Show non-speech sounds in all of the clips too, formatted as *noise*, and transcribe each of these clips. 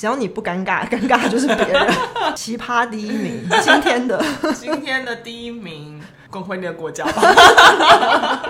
只要你不尴尬，*laughs* 尴尬就是别人。*laughs* 奇葩第一名，今天的今天的第一名，滚回你的国家吧。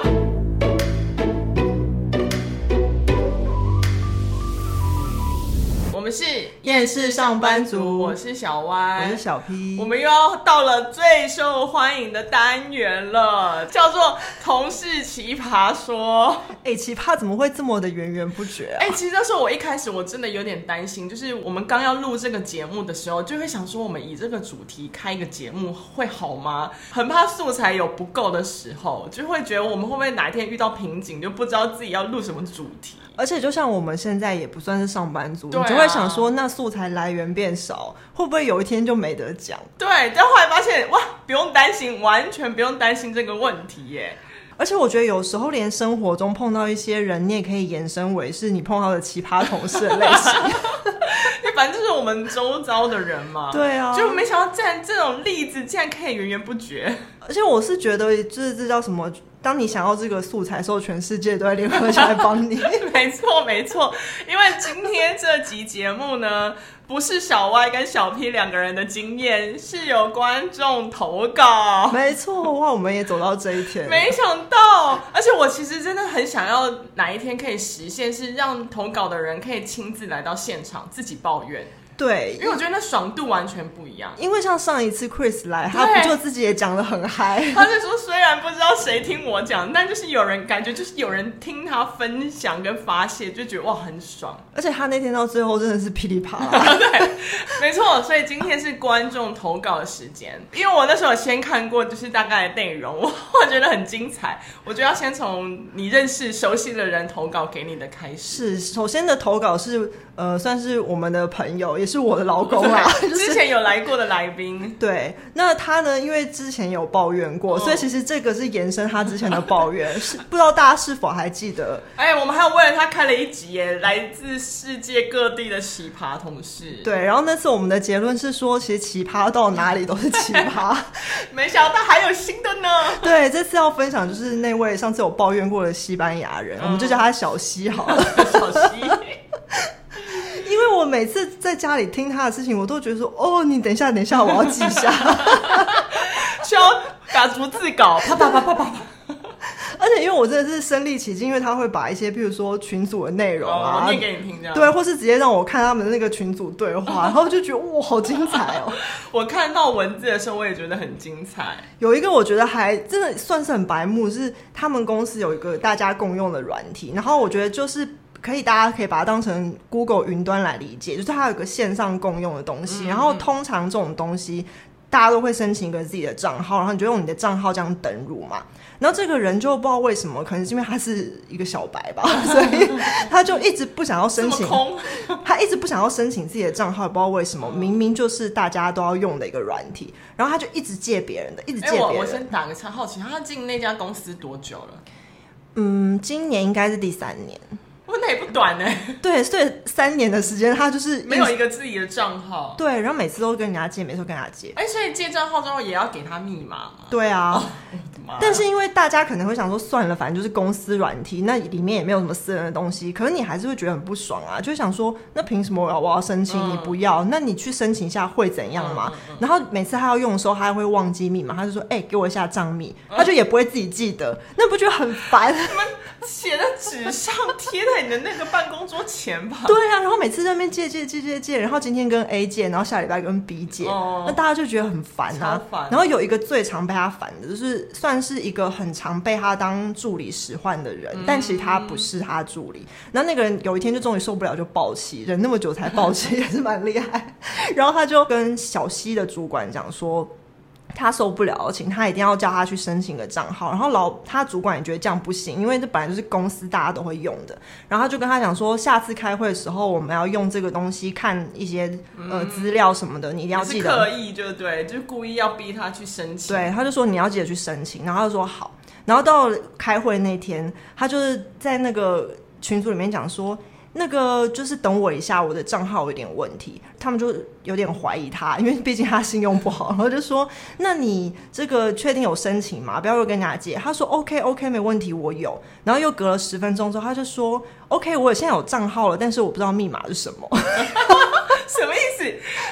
们是厌世上班族，我是小歪，我是小 P，我们又要到了最受欢迎的单元了，叫做“同事奇葩说”。哎、欸，奇葩怎么会这么的源源不绝啊？哎、欸，其实那时候我一开始我真的有点担心，就是我们刚要录这个节目的时候，就会想说，我们以这个主题开一个节目会好吗？很怕素材有不够的时候，就会觉得我们会不会哪一天遇到瓶颈，就不知道自己要录什么主题。而且就像我们现在也不算是上班族，你就会想说，那素材来源变少，会不会有一天就没得讲？对，但后来发现，哇，不用担心，完全不用担心这个问题耶。而且我觉得有时候连生活中碰到一些人，你也可以延伸为是你碰到的奇葩同事的类型。*laughs* 反正就是我们周遭的人嘛。对啊，就没想到这样这种例子竟然可以源源不绝。而且我是觉得，就是这叫什么？当你想要这个素材的时候，全世界都在联合起来帮你。*laughs* 没错，没错。因为今天这集节目呢，不是小 Y 跟小 P 两个人的经验，是有观众投稿。没错，哇，我们也走到这一天。没想到，而且我其实真的很想要哪一天可以实现，是让投稿的人可以亲自来到现场自己抱怨。对，因为我觉得那爽度完全不一样。因为像上一次 Chris 来，他不就自己也讲的很嗨？他就说，虽然不知道谁听我讲，但就是有人感觉就是有人听他分享跟发泄，就觉得哇很爽。而且他那天到最后真的是噼里啪啦。*laughs* 对，没错。所以今天是观众投稿的时间，因为我那时候先看过就是大概的内容，我我觉得很精彩。我觉得要先从你认识熟悉的人投稿给你的开始。是，首先的投稿是呃，算是我们的朋友，也是我的老公啊，*laughs* 之前有来过的来宾。*laughs* 对，那他呢？因为之前有抱怨过，所以其实这个是延伸他之前的抱怨，*laughs* 是不知道大家是否还记得？哎，我们还有为了他开了一集耶，来自世界各地的奇葩同事。对，然后那次我们的结论是说，其实奇葩到哪里都是奇葩，没想到还有新的呢。对，这次要分享就是那位上次有抱怨过的西班牙人，嗯、我们就叫他小西好了，小西。因为我每次在家里听他的事情，我都觉得说，哦，你等一下，等一下，我要记下，*laughs* 需要打逐字稿，啪啪啪啪啪啪。而且因为我真的是身历其境，因为他会把一些，譬如说群组的内容啊，念给你听，这样对，或是直接让我看他们的那个群组对话，然后就觉得哇，好精彩哦！*laughs* 我看到文字的时候，我也觉得很精彩。有一个我觉得还真的算是很白目，是他们公司有一个大家共用的软体，然后我觉得就是。可以，大家可以把它当成 Google 云端来理解，就是它有个线上共用的东西。嗯、然后通常这种东西，大家都会申请一个自己的账号，然后你就用你的账号这样登入嘛。然后这个人就不知道为什么，可能是因为他是一个小白吧，*laughs* 所以他就一直不想要申请，他一直不想要申请自己的账号，也不知道为什么。明明就是大家都要用的一个软体，然后他就一直借别人的，一直借别人的。我我先打个岔，好奇他进那家公司多久了？嗯，今年应该是第三年。那也不短呢。*laughs* 对，所以三年的时间，他就是 *laughs* 没有一个自己的账号。对，然后每次都跟人家借，每次都跟人家借。哎，所以借账号之后也要给他密码吗？对啊。哦但是因为大家可能会想说，算了，反正就是公司软体，那里面也没有什么私人的东西。可是你还是会觉得很不爽啊，就想说，那凭什么我要我要申请，你不要？那你去申请一下会怎样嘛？然后每次他要用的时候，他还会忘记密码，他就说：“哎，给我一下账密。”他就也不会自己记得，那不觉得很烦？*laughs* 写在纸上，贴在你的那个办公桌前吧。对啊，然后每次在那边借借借借借，然后今天跟 A 借，然后下礼拜跟 B 借，那大家就觉得很烦啊。然后有一个最常被他烦的，就是算是一个很常被他当助理使唤的人，但其实他不是他助理。然后那个人有一天就终于受不了，就爆气，忍那么久才爆气，*laughs* 也是蛮厉害。然后他就跟小西的主管讲说。他受不了，请他一定要叫他去申请个账号。然后老他主管也觉得这样不行，因为这本来就是公司大家都会用的。然后他就跟他讲说，下次开会的时候我们要用这个东西看一些呃资料什么的，你一定要记得。刻意就对，就是故意要逼他去申请。对，他就说你要记得去申请。然后他就说好。然后到开会那天，他就是在那个群组里面讲说。那个就是等我一下，我的账号有点问题，他们就有点怀疑他，*laughs* 因为毕竟他信用不好，然后就说：“那你这个确定有申请吗？不要又跟人家借。”他说：“OK OK，没问题，我有。”然后又隔了十分钟之后，他就说：“OK，我现在有账号了，但是我不知道密码是什么。*laughs* ”什么意思？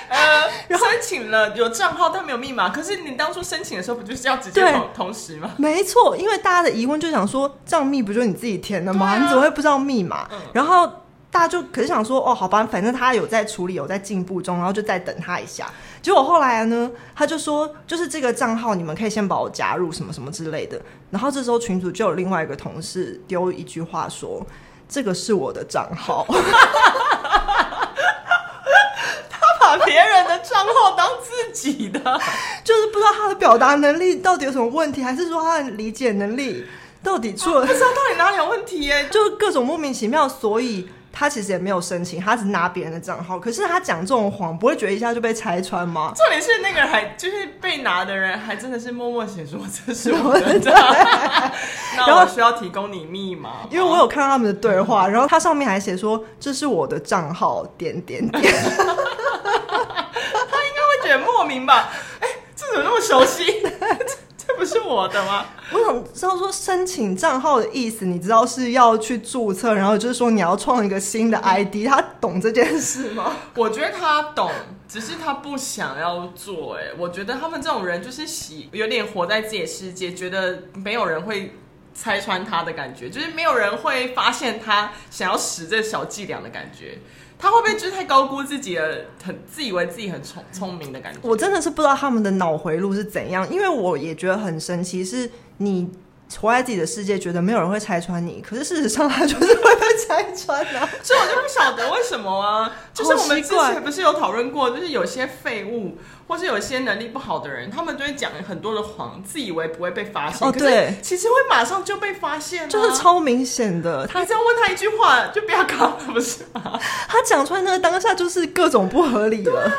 呃 *laughs* 申请了有账号但没有密码，可是你当初申请的时候不就是要直接同同时吗？没错，因为大家的疑问就想说账密不就是你自己填的吗？啊、你怎么会不知道密码？嗯、然后大家就可是想说哦，好吧，反正他有在处理，有在进步中，然后就再等他一下。结果后来呢，他就说就是这个账号你们可以先把我加入什么什么之类的。然后这时候群主就有另外一个同事丢一句话说。这个是我的账号，*laughs* 他把别人的账号当自己的，就是不知道他的表达能力到底有什么问题，还是说他的理解能力到底出了？不知道到底哪里有问题耶，*laughs* 就各种莫名其妙，所以。他其实也没有申请，他只拿别人的账号。可是他讲这种谎，不会觉得一下就被拆穿吗？重点是那个人还就是被拿的人，还真的是默默写说这是我的账号。然后需要提供你密码，因为我有看到他们的对话，然后他上面还写说这是我的账号点点点。*laughs* 他应该会觉得莫名吧？哎，这怎么那么熟悉？*laughs* 不是我的吗？我想知道说申请账号的意思，你知道是要去注册，然后就是说你要创一个新的 ID，他懂这件事吗？我觉得他懂，只是他不想要做。哎，我觉得他们这种人就是喜有点活在自己的世界，觉得没有人会拆穿他的感觉，就是没有人会发现他想要使这小伎俩的感觉。他会不会就是太高估自己的，很自以为自己很聪聪明的感觉？我真的是不知道他们的脑回路是怎样，因为我也觉得很神奇，是你活在自己的世界，觉得没有人会拆穿你，可是事实上他就是被拆穿啊，*laughs* 所以我就不晓得为什么啊。*laughs* 就是我们之前不是有讨论过，就是有些废物。或是有些能力不好的人，他们就会讲很多的谎，自以为不会被发现。哦，对，其实会马上就被发现，啊，就是超明显的。他只要问他一句话，就不要搞了，不是吗？他讲出来那个当下就是各种不合理了。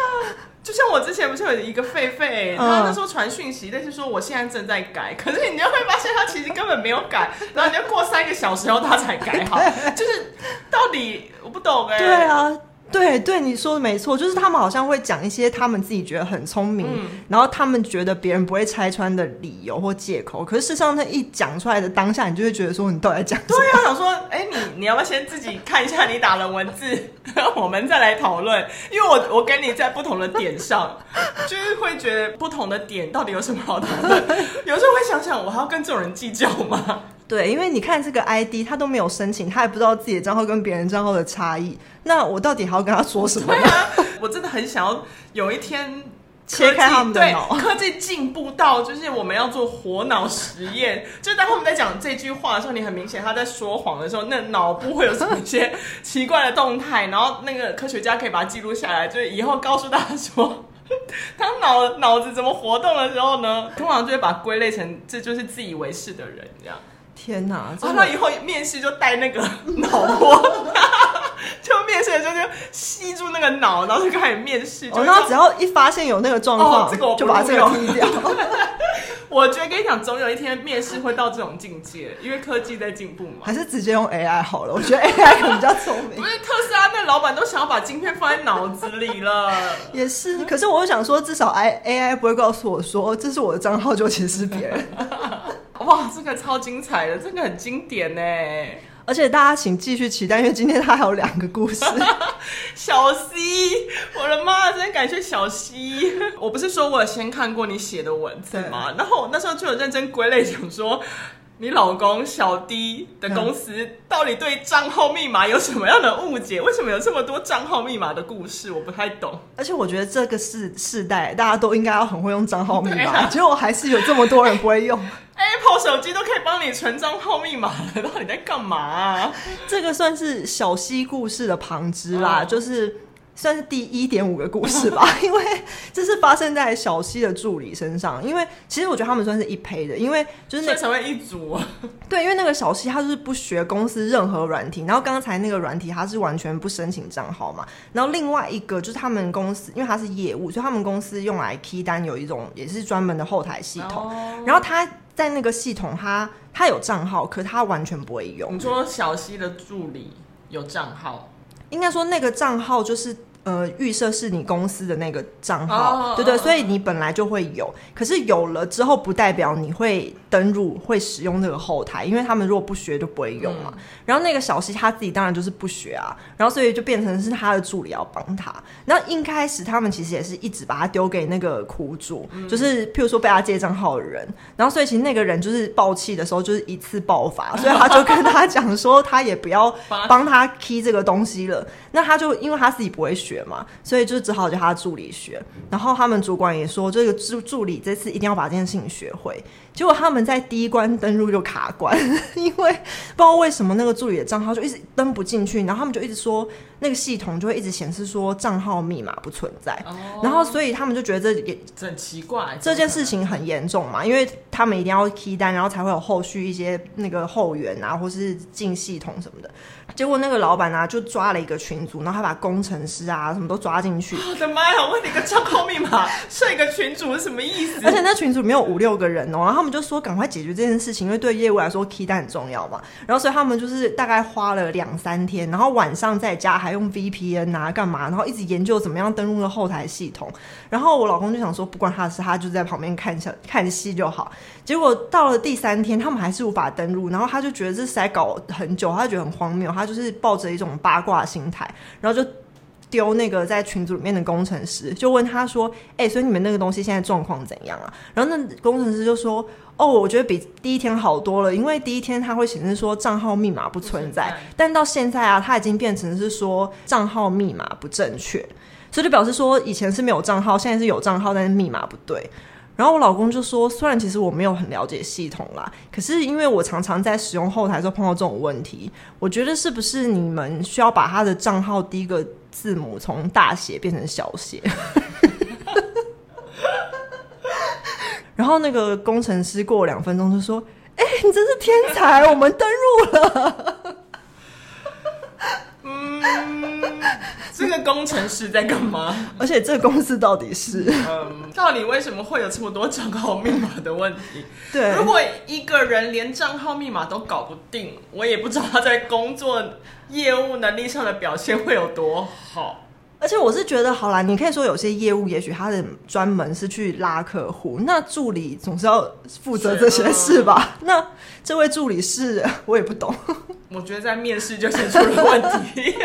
啊，就像我之前不是有一个狒狒，他那时候传讯息，但是说我现在正在改，*laughs* 可是你就会发现他其实根本没有改，*laughs* 然后你要过三个小时后他才改好，就是到底我不懂哎，欸。对啊。对对，你说的没错，就是他们好像会讲一些他们自己觉得很聪明，嗯、然后他们觉得别人不会拆穿的理由或借口。可是事实上，他一讲出来的当下，你就会觉得说，你到底在讲什么？对呀、啊，想说，哎，你你要不要先自己看一下你打的文字，我们再来讨论？因为我我跟你在不同的点上，*laughs* 就是会觉得不同的点到底有什么好讨论？有时候会想想，我还要跟这种人计较吗？对，因为你看这个 ID，他都没有申请，他也不知道自己的账号跟别人账号的差异。那我到底还要跟他说什么呢？对啊，我真的很想要有一天切开他们的脑，科技进步到就是我们要做活脑实验。就当他们在讲这句话的时候，你很明显他在说谎的时候，那脑部会有什么一些 *laughs* 奇怪的动态，然后那个科学家可以把它记录下来，就是以后告诉大家说，*laughs* 他脑脑子怎么活动的时候呢，通常就会把归类成这就是自以为是的人这样。天哪！然后以后面试就带那个 *laughs* 脑波，*laughs* 就面试的时候就吸住那个脑，然后就开始面试。然后只要一发现有那个状况，哦、这个我就把这个踢掉。*laughs* 我觉得跟你讲，总有一天面试会到这种境界，因为科技在进步嘛。还是直接用 AI 好了，我觉得 AI 可能比较聪明。不是特斯拉那老板都想要把晶片放在脑子里了。也是，可是我又想说，至少 AI AI 不会告诉我说这是我的账号，就其实是别人。哇，这个超精彩的，这个很经典呢。而且大家请继续期待，因为今天他还有两个故事。*laughs* 小 C，我的妈，真感谢小 C。我不是说我有先看过你写的文字吗？然后我那时候就有认真归类，想说。你老公小 D 的公司到底对账号密码有什么样的误解？为什么有这么多账号密码的故事？我不太懂。而且我觉得这个世世代大家都应该要很会用账号密码，*laughs* 啊、结果还是有这么多人不会用。*laughs* Apple 手机都可以帮你存账号密码了，到底在干嘛啊？这个算是小溪故事的旁支啦，哦、就是。算是第一点五个故事吧，*laughs* 因为这是发生在小西的助理身上。因为其实我觉得他们算是一胚的，因为就是那成为一组啊。*laughs* 对，因为那个小西他就是不学公司任何软体，然后刚才那个软体他是完全不申请账号嘛。然后另外一个就是他们公司，因为他是业务，所以他们公司用来 key 单有一种也是专门的后台系统。然后他在那个系统他他有账号，可他完全不会用。你说小西的助理有账号，应该说那个账号就是。呃预设是你公司的那个账号，对对，所以你本来就会有。可是有了之后，不代表你会登入会使用这个后台，因为他们如果不学就不会用嘛。然后那个小西他自己当然就是不学啊，然后所以就变成是他的助理要帮他。那一开始他们其实也是一直把他丢给那个苦主，就是譬如说被他借账号的人，然后所以其实那个人就是爆气的时候就是一次爆发，*laughs* 所以他就跟他讲说他也不要帮他 key 这个东西了。那他就因为他自己不会学嘛，所以就只好叫他助理学。然后他们主管也说，这个助助理这次一定要把这件事情学会。结果他们在第一关登录就卡关，*laughs* 因为不知道为什么那个助理的账号就一直登不进去，然后他们就一直说那个系统就会一直显示说账号密码不存在，然后所以他们就觉得这也很奇怪，这件事情很严重嘛，因为他们一定要 key 单，然后才会有后续一些那个后援啊，或是进系统什么的。结果那个老板啊，就抓了一个群组，然后他把工程师啊什么都抓进去。*laughs* 我的妈呀！我问你个账号密码 *laughs* 设一个群组是什么意思？而且那群组没有五六个人哦，然后他们就说赶快解决这件事情，因为对业务来说 key 单很重要嘛。然后所以他们就是大概花了两三天，然后晚上在家还用 VPN 啊干嘛，然后一直研究怎么样登录那后台系统。然后我老公就想说，不关他的事，他就在旁边看下看戏就好。结果到了第三天，他们还是无法登录，然后他就觉得这是在搞很久，他就觉得很荒谬，他就是抱着一种八卦心态，然后就丢那个在群组里面的工程师，就问他说：“哎、欸，所以你们那个东西现在状况怎样啊？”然后那工程师就说：“哦，我觉得比第一天好多了，因为第一天他会显示说账号密码不存在，但到现在啊，他已经变成是说账号密码不正确，所以就表示说以前是没有账号，现在是有账号，但是密码不对。”然后我老公就说：“虽然其实我没有很了解系统啦，可是因为我常常在使用后台的时候碰到这种问题，我觉得是不是你们需要把他的账号第一个字母从大写变成小写？” *laughs* 然后那个工程师过两分钟就说：“哎、你真是天才，我们登入了。” *laughs* *laughs* 这个工程师在干嘛？而且这个公司到底是……嗯，到底为什么会有这么多账号密码的问题？对，如果一个人连账号密码都搞不定，我也不知道他在工作业务能力上的表现会有多好。而且我是觉得，好啦，你可以说有些业务，也许他的专门是去拉客户，那助理总是要负责这些事吧？*laughs* 那这位助理是，我也不懂。我觉得在面试就先出了问题。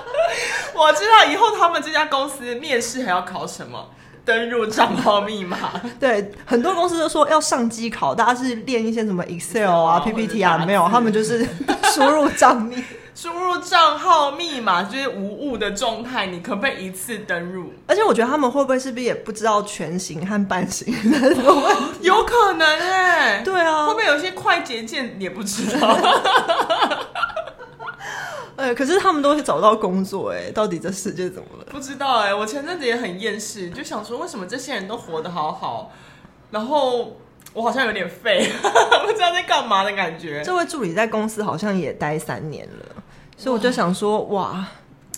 *laughs* 我知道以后他们这家公司面试还要考什么？登入账号密码。对，很多公司都说要上机考，大家是练一些什么 Excel 啊、PPT 啊，没有，他们就是输入账密。输入账号密码就是无误的状态，你可不可以一次登入？而且我觉得他们会不会是不是也不知道全形和半形的问题？哦，有可能哎，对啊，会不会有些快捷键也不知道？*laughs* 哎，可是他们都会找到工作哎，到底这世界怎么了？不知道哎，我前阵子也很厌世，就想说为什么这些人都活得好好，然后。我好像有点废，*laughs* 不知道在干嘛的感觉。这位助理在公司好像也待三年了，所以我就想说，哇，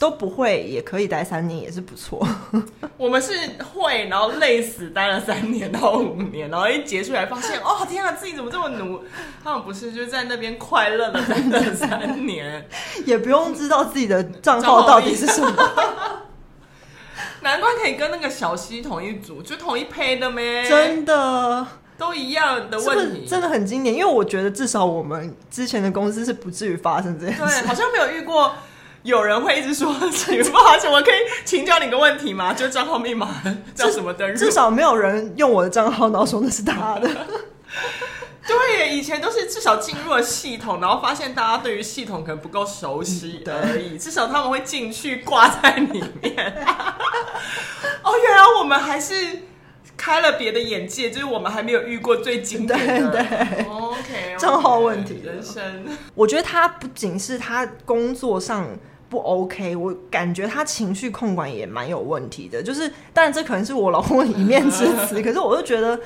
都不会也可以待三年，也是不错。*laughs* 我们是会，然后累死待了三年到五年，然后一结束来发现，哦天啊，自己怎么这么努？他们不是就在那边快乐的待了 *laughs* 三年，也不用知道自己的账号到底是什么。*laughs* 难怪可以跟那个小西同一组，就同一配的咩？真的。都一样的问题，是是真的很经典。因为我觉得至少我们之前的公司是不至于发生这件事。对，好像没有遇过有人会一直说：“请不好意思，我可以请教你个问题吗？就账号密码叫什么登入？”至少没有人用我的账号，然后说那是他的。对，以前都是至少进入了系统，然后发现大家对于系统可能不够熟悉而已。至少他们会进去挂在里面。哦，原来我们还是。开了别的眼界，就是我们还没有遇过最经典的。对对，OK，账号问题，人生。我觉得他不仅是他工作上不 OK，我感觉他情绪控管也蛮有问题的。就是，当然这可能是我老公的一面之词，*laughs* 可是我就觉得。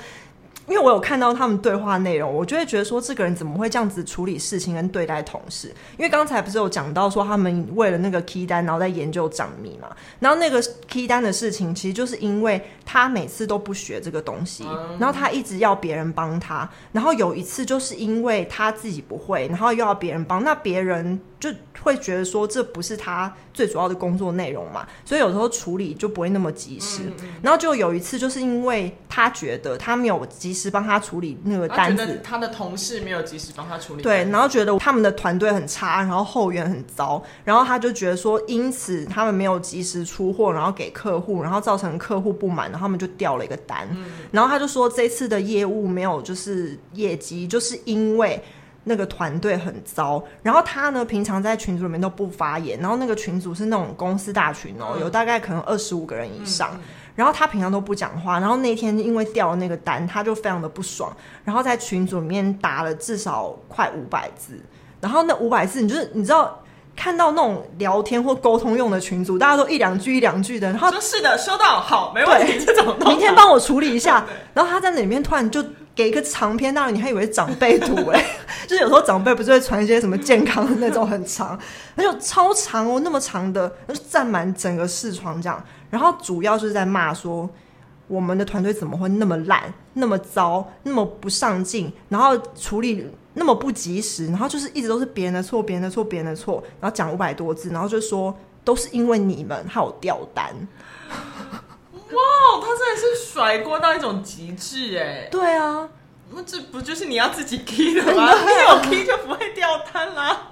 因为我有看到他们对话内容，我就会觉得说，这个人怎么会这样子处理事情跟对待同事？因为刚才不是有讲到说他们为了那个 key 单，然后在研究账密嘛。然后那个 key 单的事情，其实就是因为他每次都不学这个东西，然后他一直要别人帮他，然后有一次就是因为他自己不会，然后又要别人帮，那别人就会觉得说这不是他最主要的工作内容嘛，所以有时候处理就不会那么及时。然后就有一次就是因为他觉得他没有及时帮他处理那个单子，他的同事没有及时帮他处理，对，然后觉得他们的团队很差，然后后援很糟，然后他就觉得说因此他们没有及时出货，然后给客户，然后造成客户不满。然后他们就掉了一个单，嗯、然后他就说这次的业务没有就是业绩，就是因为那个团队很糟。然后他呢，平常在群组里面都不发言，然后那个群组是那种公司大群哦，嗯、有大概可能二十五个人以上。嗯、然后他平常都不讲话，然后那天因为掉了那个单，他就非常的不爽，然后在群组里面打了至少快五百字。然后那五百字，你就是你知道。看到那种聊天或沟通用的群组，大家都一两句一两句的，然后说是的，收到，好，没问题。这种明天 *laughs* 帮我处理一下。然后他在那里面突然就给一个长篇大论，你还以为是长辈图 *laughs* 哎，就是有时候长辈不是会传一些什么健康的那种很长，那就超长哦，那么长的，那就占满整个视窗这样。然后主要就是在骂说我们的团队怎么会那么烂、那么糟、那么不上进，然后处理。那么不及时，然后就是一直都是别人的错，别人的错，别人的错，然后讲五百多字，然后就说都是因为你们害我掉单。哇，他真的是甩锅到一种极致哎！对啊，那这不就是你要自己 key 的吗？*laughs* 你有 key 就不会掉单啦。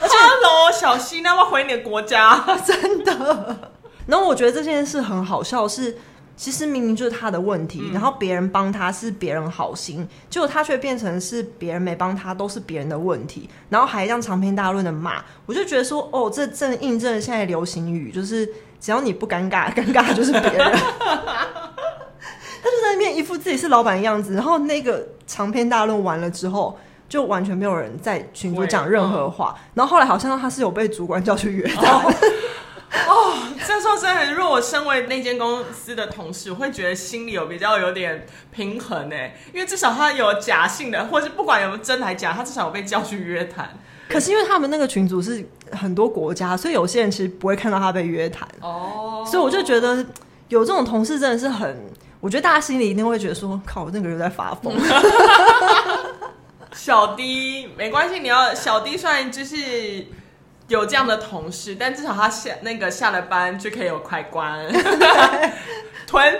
而且，Hello，小心，要不要回你的国家？*laughs* 真的。然后我觉得这件事很好笑是。其实明明就是他的问题，嗯、然后别人帮他是别人好心，结果他却变成是别人没帮他，都是别人的问题，然后还这样长篇大论的骂，我就觉得说，哦，这正印证了现在流行语，就是只要你不尴尬，*laughs* 尴尬的就是别人。*laughs* 他就在那边一副自己是老板的样子，然后那个长篇大论完了之后，就完全没有人在群组讲任何话，嗯、然后后来好像他是有被主管叫去约的。哦 *laughs* 哦，这说真的，如果我身为那间公司的同事，我会觉得心里有比较有点平衡呢，因为至少他有假性的，或是不管有没有真还假，他至少有被叫去约谈。可是因为他们那个群组是很多国家，所以有些人其实不会看到他被约谈。哦，所以我就觉得有这种同事真的是很，我觉得大家心里一定会觉得说，靠，那个人在发疯。*laughs* 小 D 没关系，你要小 D 算就是。有这样的同事，但至少他下那个下了班就可以有快关 *laughs* *laughs* 吞。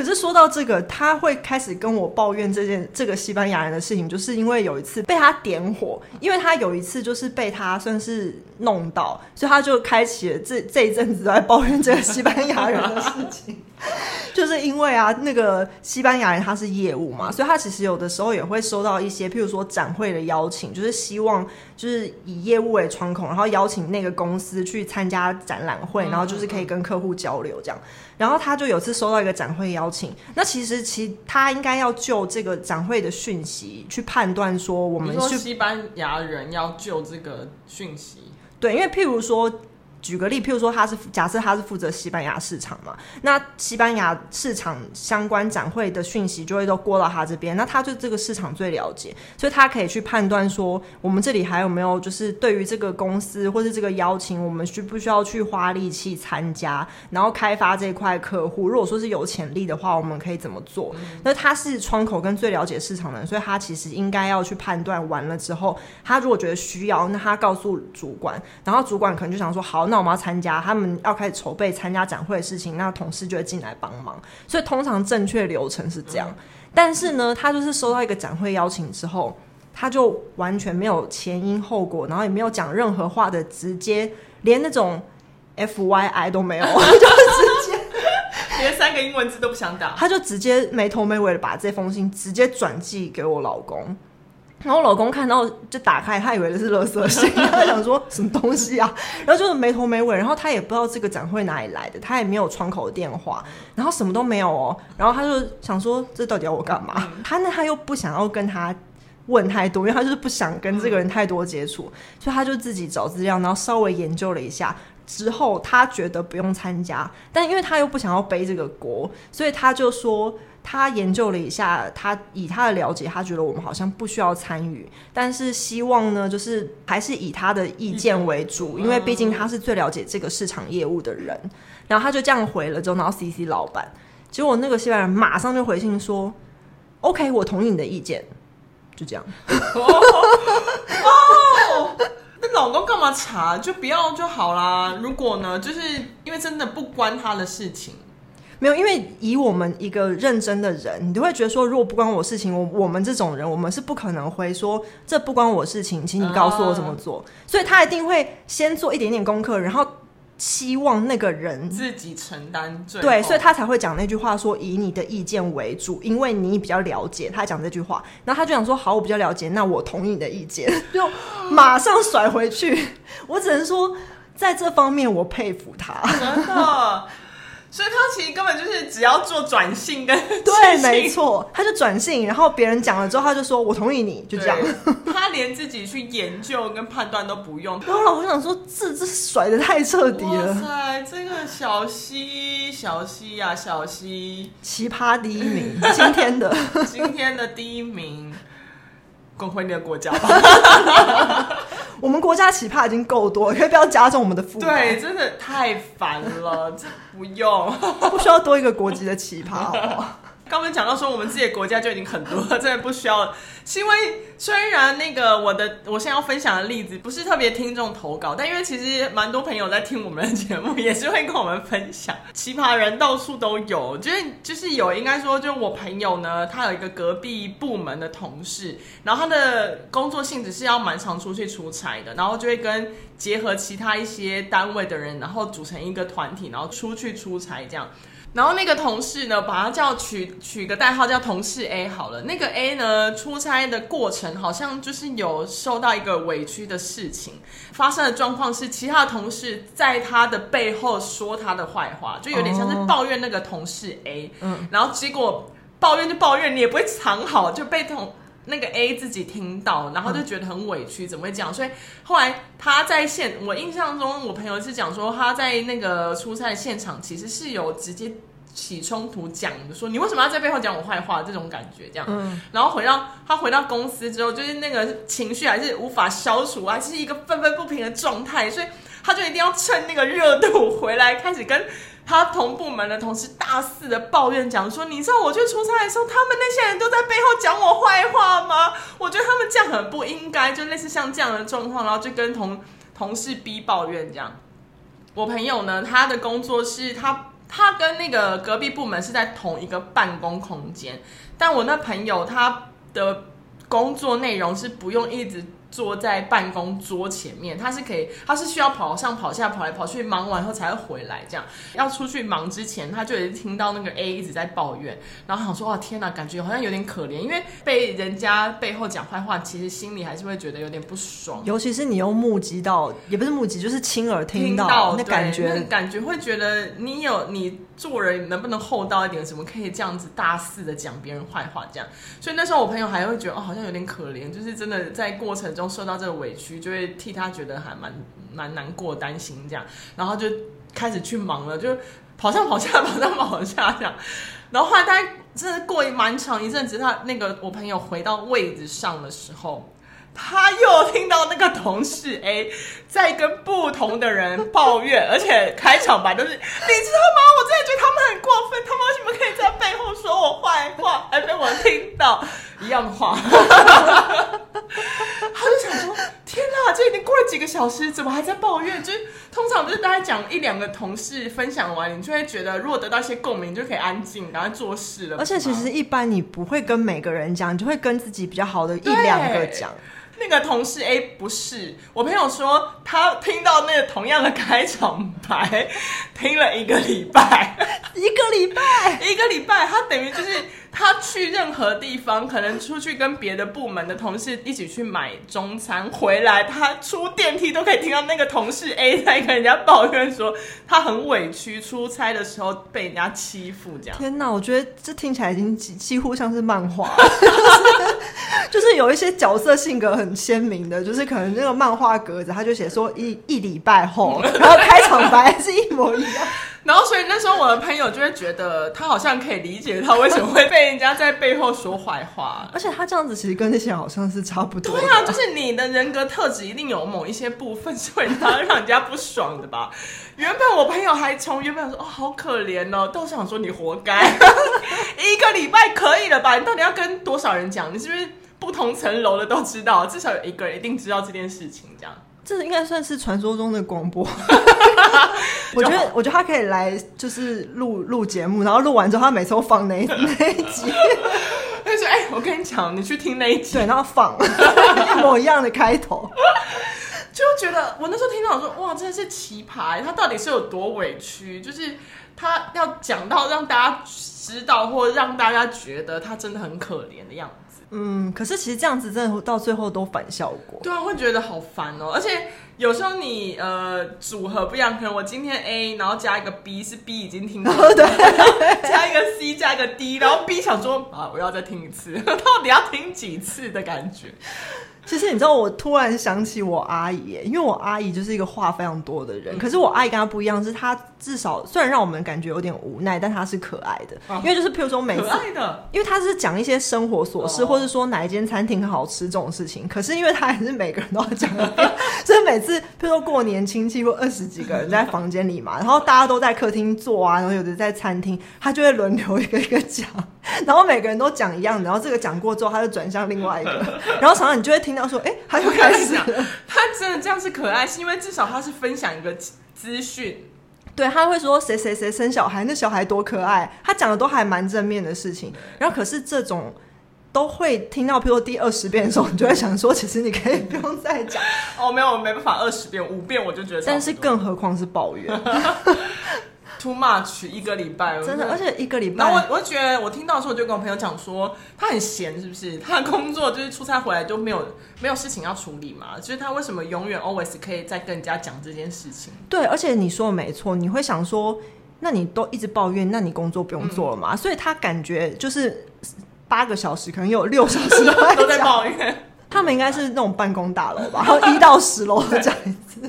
可是说到这个，他会开始跟我抱怨这件这个西班牙人的事情，就是因为有一次被他点火，因为他有一次就是被他算是弄到，所以他就开启了这这一阵子都在抱怨这个西班牙人的事情。就是因为啊，那个西班牙人他是业务嘛，所以他其实有的时候也会收到一些，譬如说展会的邀请，就是希望就是以业务为窗口，然后邀请那个公司去参加展览会，然后就是可以跟客户交流这样。然后他就有次收到一个展会邀请，那其实其他应该要就这个展会的讯息去判断说，我们是西班牙人要就这个讯息，对，因为譬如说。举个例，譬如说他是假设他是负责西班牙市场嘛，那西班牙市场相关展会的讯息就会都过到他这边，那他对这个市场最了解，所以他可以去判断说，我们这里还有没有就是对于这个公司或是这个邀请，我们需不需要去花力气参加，然后开发这块客户？如果说是有潜力的话，我们可以怎么做？那他是窗口跟最了解市场的人，所以他其实应该要去判断完了之后，他如果觉得需要，那他告诉主管，然后主管可能就想说好。那我们要参加，他们要开始筹备参加展会的事情，那同事就会进来帮忙。所以通常正确流程是这样。嗯、但是呢，他就是收到一个展会邀请之后，他就完全没有前因后果，然后也没有讲任何话的，直接连那种 F Y I 都没有，*laughs* 就直接 *laughs* 连三个英文字都不想打，他就直接没头没尾的把这封信直接转寄给我老公。然后我老公看到就打开，他以为的是垃圾信，他想说什么东西啊？*laughs* 然后就是没头没尾，然后他也不知道这个展会哪里来的，他也没有窗口的电话，然后什么都没有哦。然后他就想说，这到底要我干嘛？他那他又不想要跟他问太多，因为他就是不想跟这个人太多接触，所以他就自己找资料，然后稍微研究了一下之后，他觉得不用参加，但因为他又不想要背这个锅，所以他就说。他研究了一下，他以他的了解，他觉得我们好像不需要参与，但是希望呢，就是还是以他的意见为主，因为毕竟他是最了解这个市场业务的人。然后他就这样回了之后，然后 CC 老板，结果那个西班牙人马上就回信说：“OK，我同意你的意见。”就这样。哦，那老公干嘛查？就不要就好啦。如果呢，就是因为真的不关他的事情。没有，因为以我们一个认真的人，你都会觉得说，如果不关我事情，我我们这种人，我们是不可能会说这不关我事情，请你告诉我怎么做。Uh, 所以他一定会先做一点点功课，然后希望那个人自己承担。对，所以他才会讲那句话说，说以你的意见为主，因为你比较了解。他讲这句话，然后他就想说，好，我比较了解，那我同意你的意见，*laughs* 就马上甩回去。我只能说，在这方面我佩服他。真的。所以他其实根本就是只要做转性跟对，没错，他就转性，然后别人讲了之后，他就说我同意你，就这样。他连自己去研究跟判断都不用。*laughs* 然后老婆想说，这这甩的太彻底了。哇塞，这个小西小西呀，小西，奇葩第一名，*laughs* 今天的今天的第一名。滚回你的国家吧！*laughs* 我们国家奇葩已经够多，可以不要加重我们的负担。对，真的太烦了，这不用，*laughs* 不需要多一个国籍的奇葩，好不好？刚刚讲到说，我们自己的国家就已经很多了，真的不需要。是因为虽然那个我的我现在要分享的例子不是特别听众投稿，但因为其实蛮多朋友在听我们的节目，也是会跟我们分享奇葩人到处都有。就是就是有应该说，就我朋友呢，他有一个隔壁部门的同事，然后他的工作性质是要蛮常出去出差的，然后就会跟结合其他一些单位的人，然后组成一个团体，然后出去出差这样。然后那个同事呢，把他叫取取个代号叫同事 A 好了。那个 A 呢，出差的过程好像就是有受到一个委屈的事情，发生的状况是其他的同事在他的背后说他的坏话，就有点像是抱怨那个同事 A。嗯，然后结果抱怨就抱怨，你也不会藏好，就被同。那个 A 自己听到，然后就觉得很委屈，怎么会这样？所以后来他在现，我印象中，我朋友是讲说他在那个出差现场，其实是有直接起冲突讲的，说你为什么要在背后讲我坏话？这种感觉这样。嗯。然后回到他回到公司之后，就是那个情绪还是无法消除，还是一个愤愤不平的状态，所以他就一定要趁那个热度回来，开始跟。他同部门的同事大肆的抱怨，讲说：“你知道我去出差的时候，他们那些人都在背后讲我坏话吗？我觉得他们这样很不应该，就类似像这样的状况，然后就跟同同事逼抱怨这样。我朋友呢，他的工作是他他跟那个隔壁部门是在同一个办公空间，但我那朋友他的工作内容是不用一直。”坐在办公桌前面，他是可以，他是需要跑上跑下，跑来跑去，忙完后才会回来。这样要出去忙之前，他就已经听到那个 A 一直在抱怨，然后想说：哇，天哪，感觉好像有点可怜，因为被人家背后讲坏话，其实心里还是会觉得有点不爽。尤其是你又目击到，也不是目击，就是亲耳听到，听到那感觉，那感觉会觉得你有你做人能不能厚道一点？怎么可以这样子大肆的讲别人坏话？这样，所以那时候我朋友还会觉得哦，好像有点可怜，就是真的在过程中。受到这个委屈，就会替他觉得还蛮蛮难过、担心这样，然后就开始去忙了，就跑上跑下、跑上跑下这样。然后后来大概真的过一蛮长一阵子，他那个我朋友回到位置上的时候，他又听到那个同事 A 在跟不同的人抱怨，而且开场白都是，你知道吗？我真的觉得他们很过分，他们为什么可以在背后说我坏话，还被我听到一样的话。*laughs* 他就想说：“天哪，这已经过了几个小时，怎么还在抱怨？就是通常不是大家讲一两个同事分享完，你就会觉得如果得到一些共鸣，就可以安静，然后做事了。而且其实一般你不会跟每个人讲，你就会跟自己比较好的一两个讲。那个同事 A 不是我朋友说，他听到那个同样的开场白，听了一个礼拜，一 *laughs* 个礼拜，一个礼拜，他等于就是。”他去任何地方，可能出去跟别的部门的同事一起去买中餐，回来他出电梯都可以听到那个同事 A 在跟人家抱怨说他很委屈，出差的时候被人家欺负这样。天哪，我觉得这听起来已经几几乎像是漫画，*laughs* 就是有一些角色性格很鲜明的，就是可能那个漫画格子他就写说一一礼拜后，然后开场白是一模一样。然后所以那时候我的朋友就会觉得他好像可以理解他为什么会被人家在背后说坏话，而且他这样子其实跟那些好像是差不多。对啊，就是你的人格特质一定有某一些部分是会让让人家不爽的吧？原本我朋友还从原本说哦好可怜哦，到想说你活该，*laughs* 一个礼拜可以了吧？你到底要跟多少人讲？你是不是不同层楼的都知道？至少有一个人一定知道这件事情，这样。这应该算是传说中的广播。*laughs* 我觉得，我觉得他可以来，就是录录节目，然后录完之后，他每次都放那 *laughs* 那一集。他说，哎，我跟你讲，你去听那一集，对，然后放 *laughs* 一模一样的开头，就觉得我那时候听到我说，哇，真的是奇葩！他到底是有多委屈？就是他要讲到让大家知道，或让大家觉得他真的很可怜的样子。嗯，可是其实这样子真的到最后都反效果。对啊，会觉得好烦哦。而且有时候你呃组合不一样，可能我今天 A，然后加一个 B，是 B 已经听过，*laughs* 对，加一个 C，加一个 D，然后 B 想说啊，我要再听一次，*laughs* 到底要听几次的感觉。其实你知道，我突然想起我阿姨耶，因为我阿姨就是一个话非常多的人。嗯、可是我阿姨跟她不一样，是她至少虽然让我们感觉有点无奈，但她是可爱的。啊、因为就是譬如说每次，可爱的，因为她是讲一些生活琐事，哦、或者说哪一间餐厅很好吃这种事情。可是因为她还是每个人都要讲一遍，*laughs* 所以每次譬如说过年亲戚或二十几个人在房间里嘛，然后大家都在客厅坐啊，然后有的在餐厅，她就会轮流一个一个讲，*laughs* 然后每个人都讲一样的，然后这个讲过之后，他就转向另外一个，*laughs* 然后常常你就会听到说，哎、欸。他就开始讲，*laughs* 他真的这样是可爱，是因为至少他是分享一个资讯，对，他会说谁谁谁生小孩，那小孩多可爱，他讲的都还蛮正面的事情。然后可是这种都会听到，譬如说第二十遍的时候，你就会想说，其实你可以不用再讲。哦，没有，我没办法二十遍，五遍我就觉得。但是更何况是抱怨。Too much 一个礼拜，真的，而且一个礼拜。然后我我觉得我听到的时候，我就跟我朋友讲说，他很闲，是不是？他的工作就是出差回来就没有没有事情要处理嘛？就是他为什么永远 always 可以再跟人家讲这件事情？对，而且你说的没错，你会想说，那你都一直抱怨，那你工作不用做了嘛？嗯、所以他感觉就是八个小时，可能有六小时都在 *laughs* 抱怨。他们应该是那种办公大楼吧，然 *laughs* 后一到十楼都讲一次，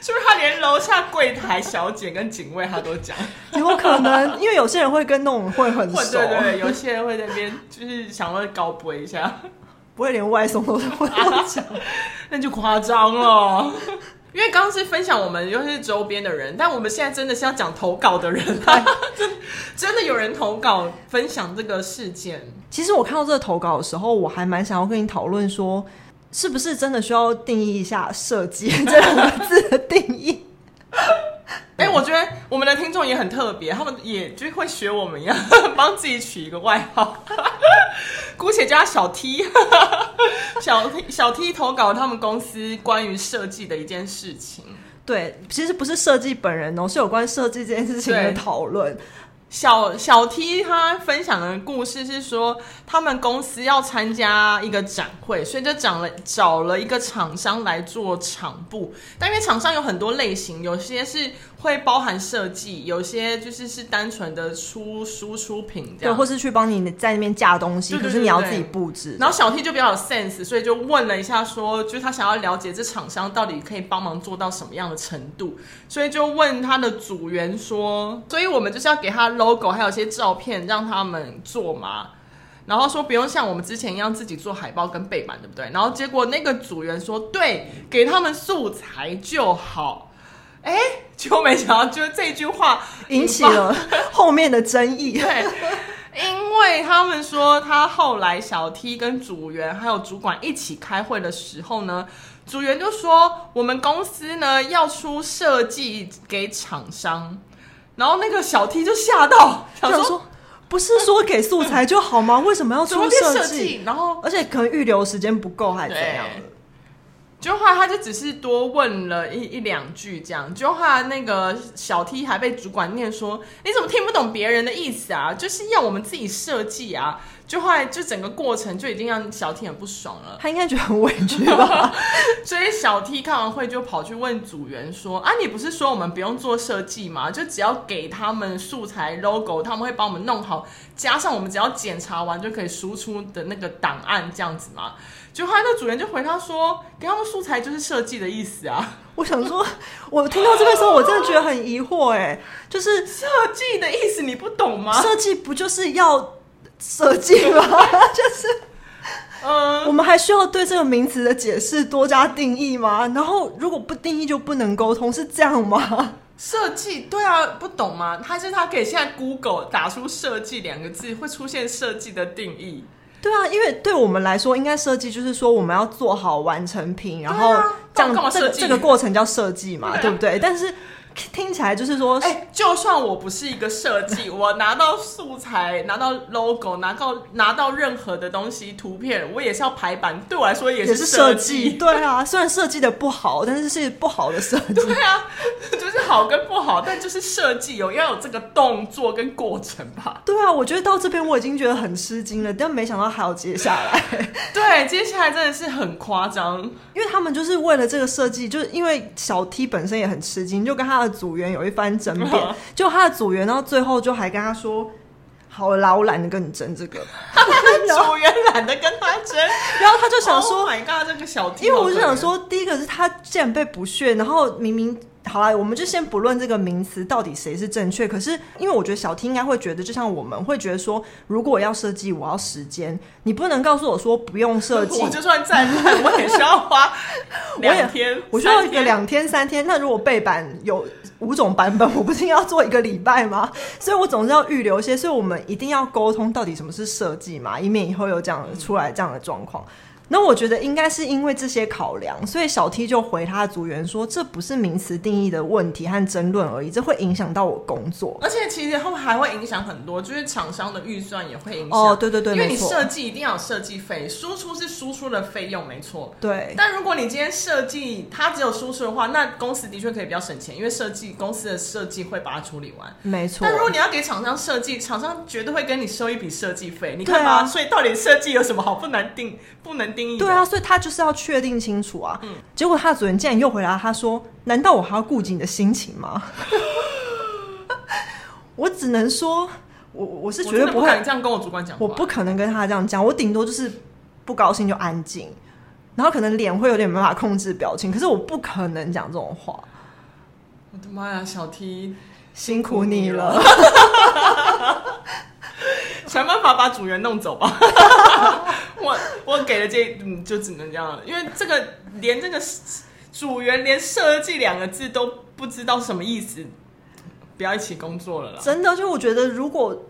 是不是？他连楼下柜台小姐跟警卫他都讲，有可能，*laughs* 因为有些人会跟那种会很熟，对对对，有些人会在那边就是想要高播一下，不会连外送都会讲，*laughs* 那就夸张了。因为刚刚是分享我们又是周边的人，但我们现在真的是要讲投稿的人，*laughs* 真真的有人投稿分享这个事件。其实我看到这个投稿的时候，我还蛮想要跟你讨论说，是不是真的需要定义一下“设计”这两个字的定义？*laughs* 哎、欸，我觉得我们的听众也很特别，他们也就会学我们一样，*laughs* 帮自己取一个外号，姑且叫他小 T。*laughs* 小 T 小 T 投稿他们公司关于设计的一件事情。对，其实不是设计本人哦，是有关设计这件事情的讨论。小小 T 他分享的故事是说，他们公司要参加一个展会，所以就找了找了一个厂商来做场布。但因为厂商有很多类型，有些是会包含设计，有些就是是单纯的出输出品这样，对，或是去帮你在那边架东西，可是你要自己布置。然后小 T 就比较有 sense，所以就问了一下说，说就是他想要了解这厂商到底可以帮忙做到什么样的程度，所以就问他的组员说，所以我们就是要给他。logo 还有一些照片让他们做嘛，然后说不用像我们之前一样自己做海报跟背板，对不对？然后结果那个组员说，对，给他们素材就好。哎，就没想到，就这句话引起了 *laughs* 后面的争议。对，因为他们说他后来小 T 跟组员还有主管一起开会的时候呢，组员就说我们公司呢要出设计给厂商。然后那个小 T 就吓到，想说，说不是说给素材就好吗？为什么要出设计？然后而且可能预留时间不够，还是怎样的？就后来他就只是多问了一一两句这样，就后来那个小 T 还被主管念说：“你怎么听不懂别人的意思啊？就是要我们自己设计啊！”就后来就整个过程就已经让小 T 很不爽了，他应该觉得很委屈吧？*laughs* 所以小 T 看完会就跑去问组员说：“啊，你不是说我们不用做设计吗？就只要给他们素材 logo，他们会帮我们弄好，加上我们只要检查完就可以输出的那个档案这样子吗？”就后来那组员就回他说：“给他们素材就是设计的意思啊。*laughs* 我想说，我听到这个时候，我真的觉得很疑惑，哎，就是设计的意思你不懂吗？设计不就是要设计吗？*laughs* 就是，嗯，我们还需要对这个名词的解释多加定义吗？然后如果不定义就不能沟通，是这样吗？设计对啊，不懂吗？还是他可以现在 Google 打出“设计”两个字，会出现设计的定义。对啊，因为对我们来说，应该设计就是说我们要做好完成品，然后这样这个这个过程叫设计嘛，对不对？但是。听起来就是说，哎，就算我不是一个设计，*laughs* 我拿到素材、拿到 logo、拿到拿到任何的东西图片，我也是要排版。对我来说也是设计。对啊，虽然设计的不好，但是是不好的设计。对啊，*laughs* 就是好跟不好，但就是设计有要有这个动作跟过程吧。对啊，我觉得到这边我已经觉得很吃惊了，但没想到还有接下来。*laughs* 对，接下来真的是很夸张，因为他们就是为了这个设计，就是因为小 T 本身也很吃惊，就跟他。组员有一番争辩，就他的组员，然后最后就还跟他说：“好啦，我懒得跟你争这个。*laughs* ”组员懒得跟他争，然后他就想说：“ Oh my god，这个小 T。”因为我就想说，第一个是他竟然被不屑，然后明明。好啦，我们就先不论这个名词到底谁是正确。可是，因为我觉得小 T 应该会觉得，就像我们会觉得说，如果我要设计，我要时间，你不能告诉我说不用设计。*laughs* 我就算再烂，我也 *laughs* 需要花两天，我需要一个两天三天。那如果背板有五种版本，我不是要做一个礼拜吗？所以我总是要预留一些。所以我们一定要沟通到底什么是设计嘛，以免以后有这样出来这样的状况。那我觉得应该是因为这些考量，所以小 T 就回他的组员说：“这不是名词定义的问题和争论而已，这会影响到我工作。而且其实后还会影响很多，就是厂商的预算也会影响。哦，对对对，因为你设计一定要有设计费，输出是输出的费用，没错。对。但如果你今天设计它只有输出的话，那公司的确可以比较省钱，因为设计公司的设计会把它处理完。没错。但如果你要给厂商设计，厂商绝对会跟你收一笔设计费，你看吧。啊、所以到底设计有什么好不能定、不能定义？对啊，所以他。就是要确定清楚啊！嗯，结果他的主人竟然又回答他说：“难道我还要顾及你的心情吗？” *laughs* 我只能说，我我是绝对不会这样跟我主管讲，我不可能跟他这样讲，我顶多就是不高兴就安静，然后可能脸会有点没办法控制表情，可是我不可能讲这种话。我的妈呀，小 T 辛苦你了。想办法把组员弄走吧 *laughs* 我我给了这嗯，就只能这样了，因为这个连这个组员连设计两个字都不知道什么意思，不要一起工作了啦。真的，就我觉得，如果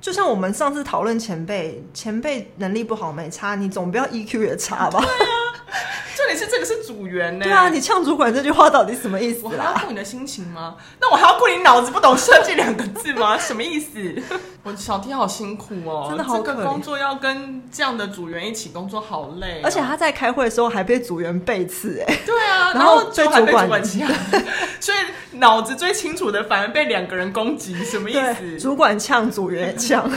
就像我们上次讨论前辈，前辈能力不好没差，你总不要 EQ 也差吧？对啊。*laughs* 重点是这个是组员呢？对啊，你呛主管这句话到底什么意思？我还要顾你的心情吗？那我还要顾你脑子不懂设计两个字吗？*laughs* 什么意思？我小 T 好辛苦哦，真的好可怜。这个工作要跟这样的组员一起工作，好累哦。而且他在开会的时候还被组员背刺，哎，对啊，*laughs* 然后被主管呛，所以脑子最清楚的反而被两个人攻击，什么意思？主管呛，组员呛。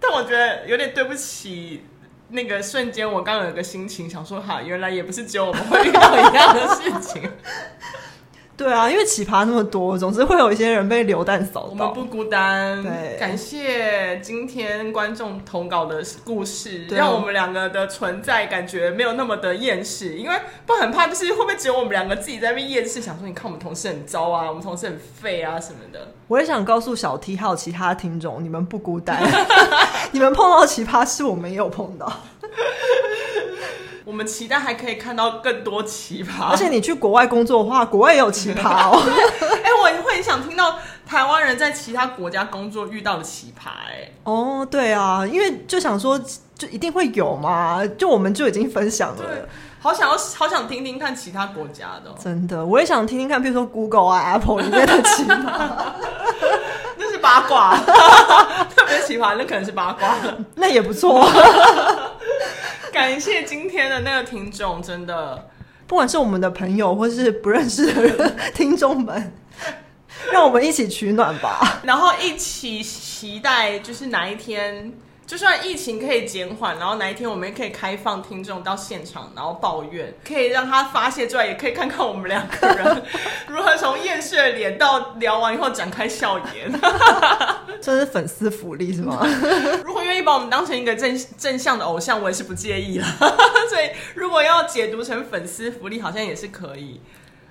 但我觉得有点对不起。那个瞬间，我刚刚有个心情想说，哈，原来也不是只有我们会遇到一样的事情。对啊，因为奇葩那么多，总是会有一些人被流弹扫到。我们不孤单。对，感谢今天观众投稿的故事，让我们两个的存在感觉没有那么的厌世。因为不很怕，就是会不会只有我们两个自己在那边厌世，想说你看我们同事很糟啊，我们同事很废啊什么的。我也想告诉小 T 还有其他听众，你们不孤单，*laughs* *laughs* 你们碰到奇葩是，我们也有碰到。我们期待还可以看到更多奇葩，而且你去国外工作的话，国外也有奇葩哦。*laughs* 哎、欸，我会很想听到台湾人在其他国家工作遇到的奇葩。哎，哦，对啊，因为就想说，就一定会有嘛，就我们就已经分享了。好想要，好想听听看其他国家的。真的，我也想听听看，比如说 Google 啊、Apple 里面的奇葩，*laughs* 那是八卦，*laughs* 特别奇葩，那可能是八卦，那也不错。感谢今天的那个听众，真的，不管是我们的朋友或是不认识的人，*laughs* 听众们，让我们一起取暖吧，然后一起期待，就是哪一天。就算疫情可以减缓，然后哪一天我们也可以开放听众到现场，然后抱怨，可以让他发泄出来，也可以看看我们两个人 *laughs* 如何从厌世的脸到聊完以后展开笑颜。*laughs* 这是粉丝福利是吗？*laughs* 如果愿意把我们当成一个正正向的偶像，我也是不介意了。所以如果果要解读成粉丝福利，好像也是可以。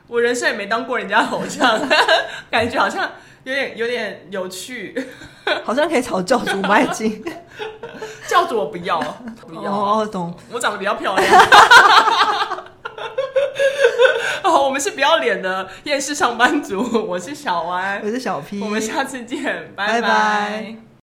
我人生也没当过人家偶像，感觉好像有点有点有趣，好像可以朝教主迈进。*laughs* 教主我不要，不要。哦，懂。我长得比较漂亮。*laughs* 哦，我们是不要脸的厌世上班族。我是小歪，我是小 P。我们下次见，拜拜。拜拜。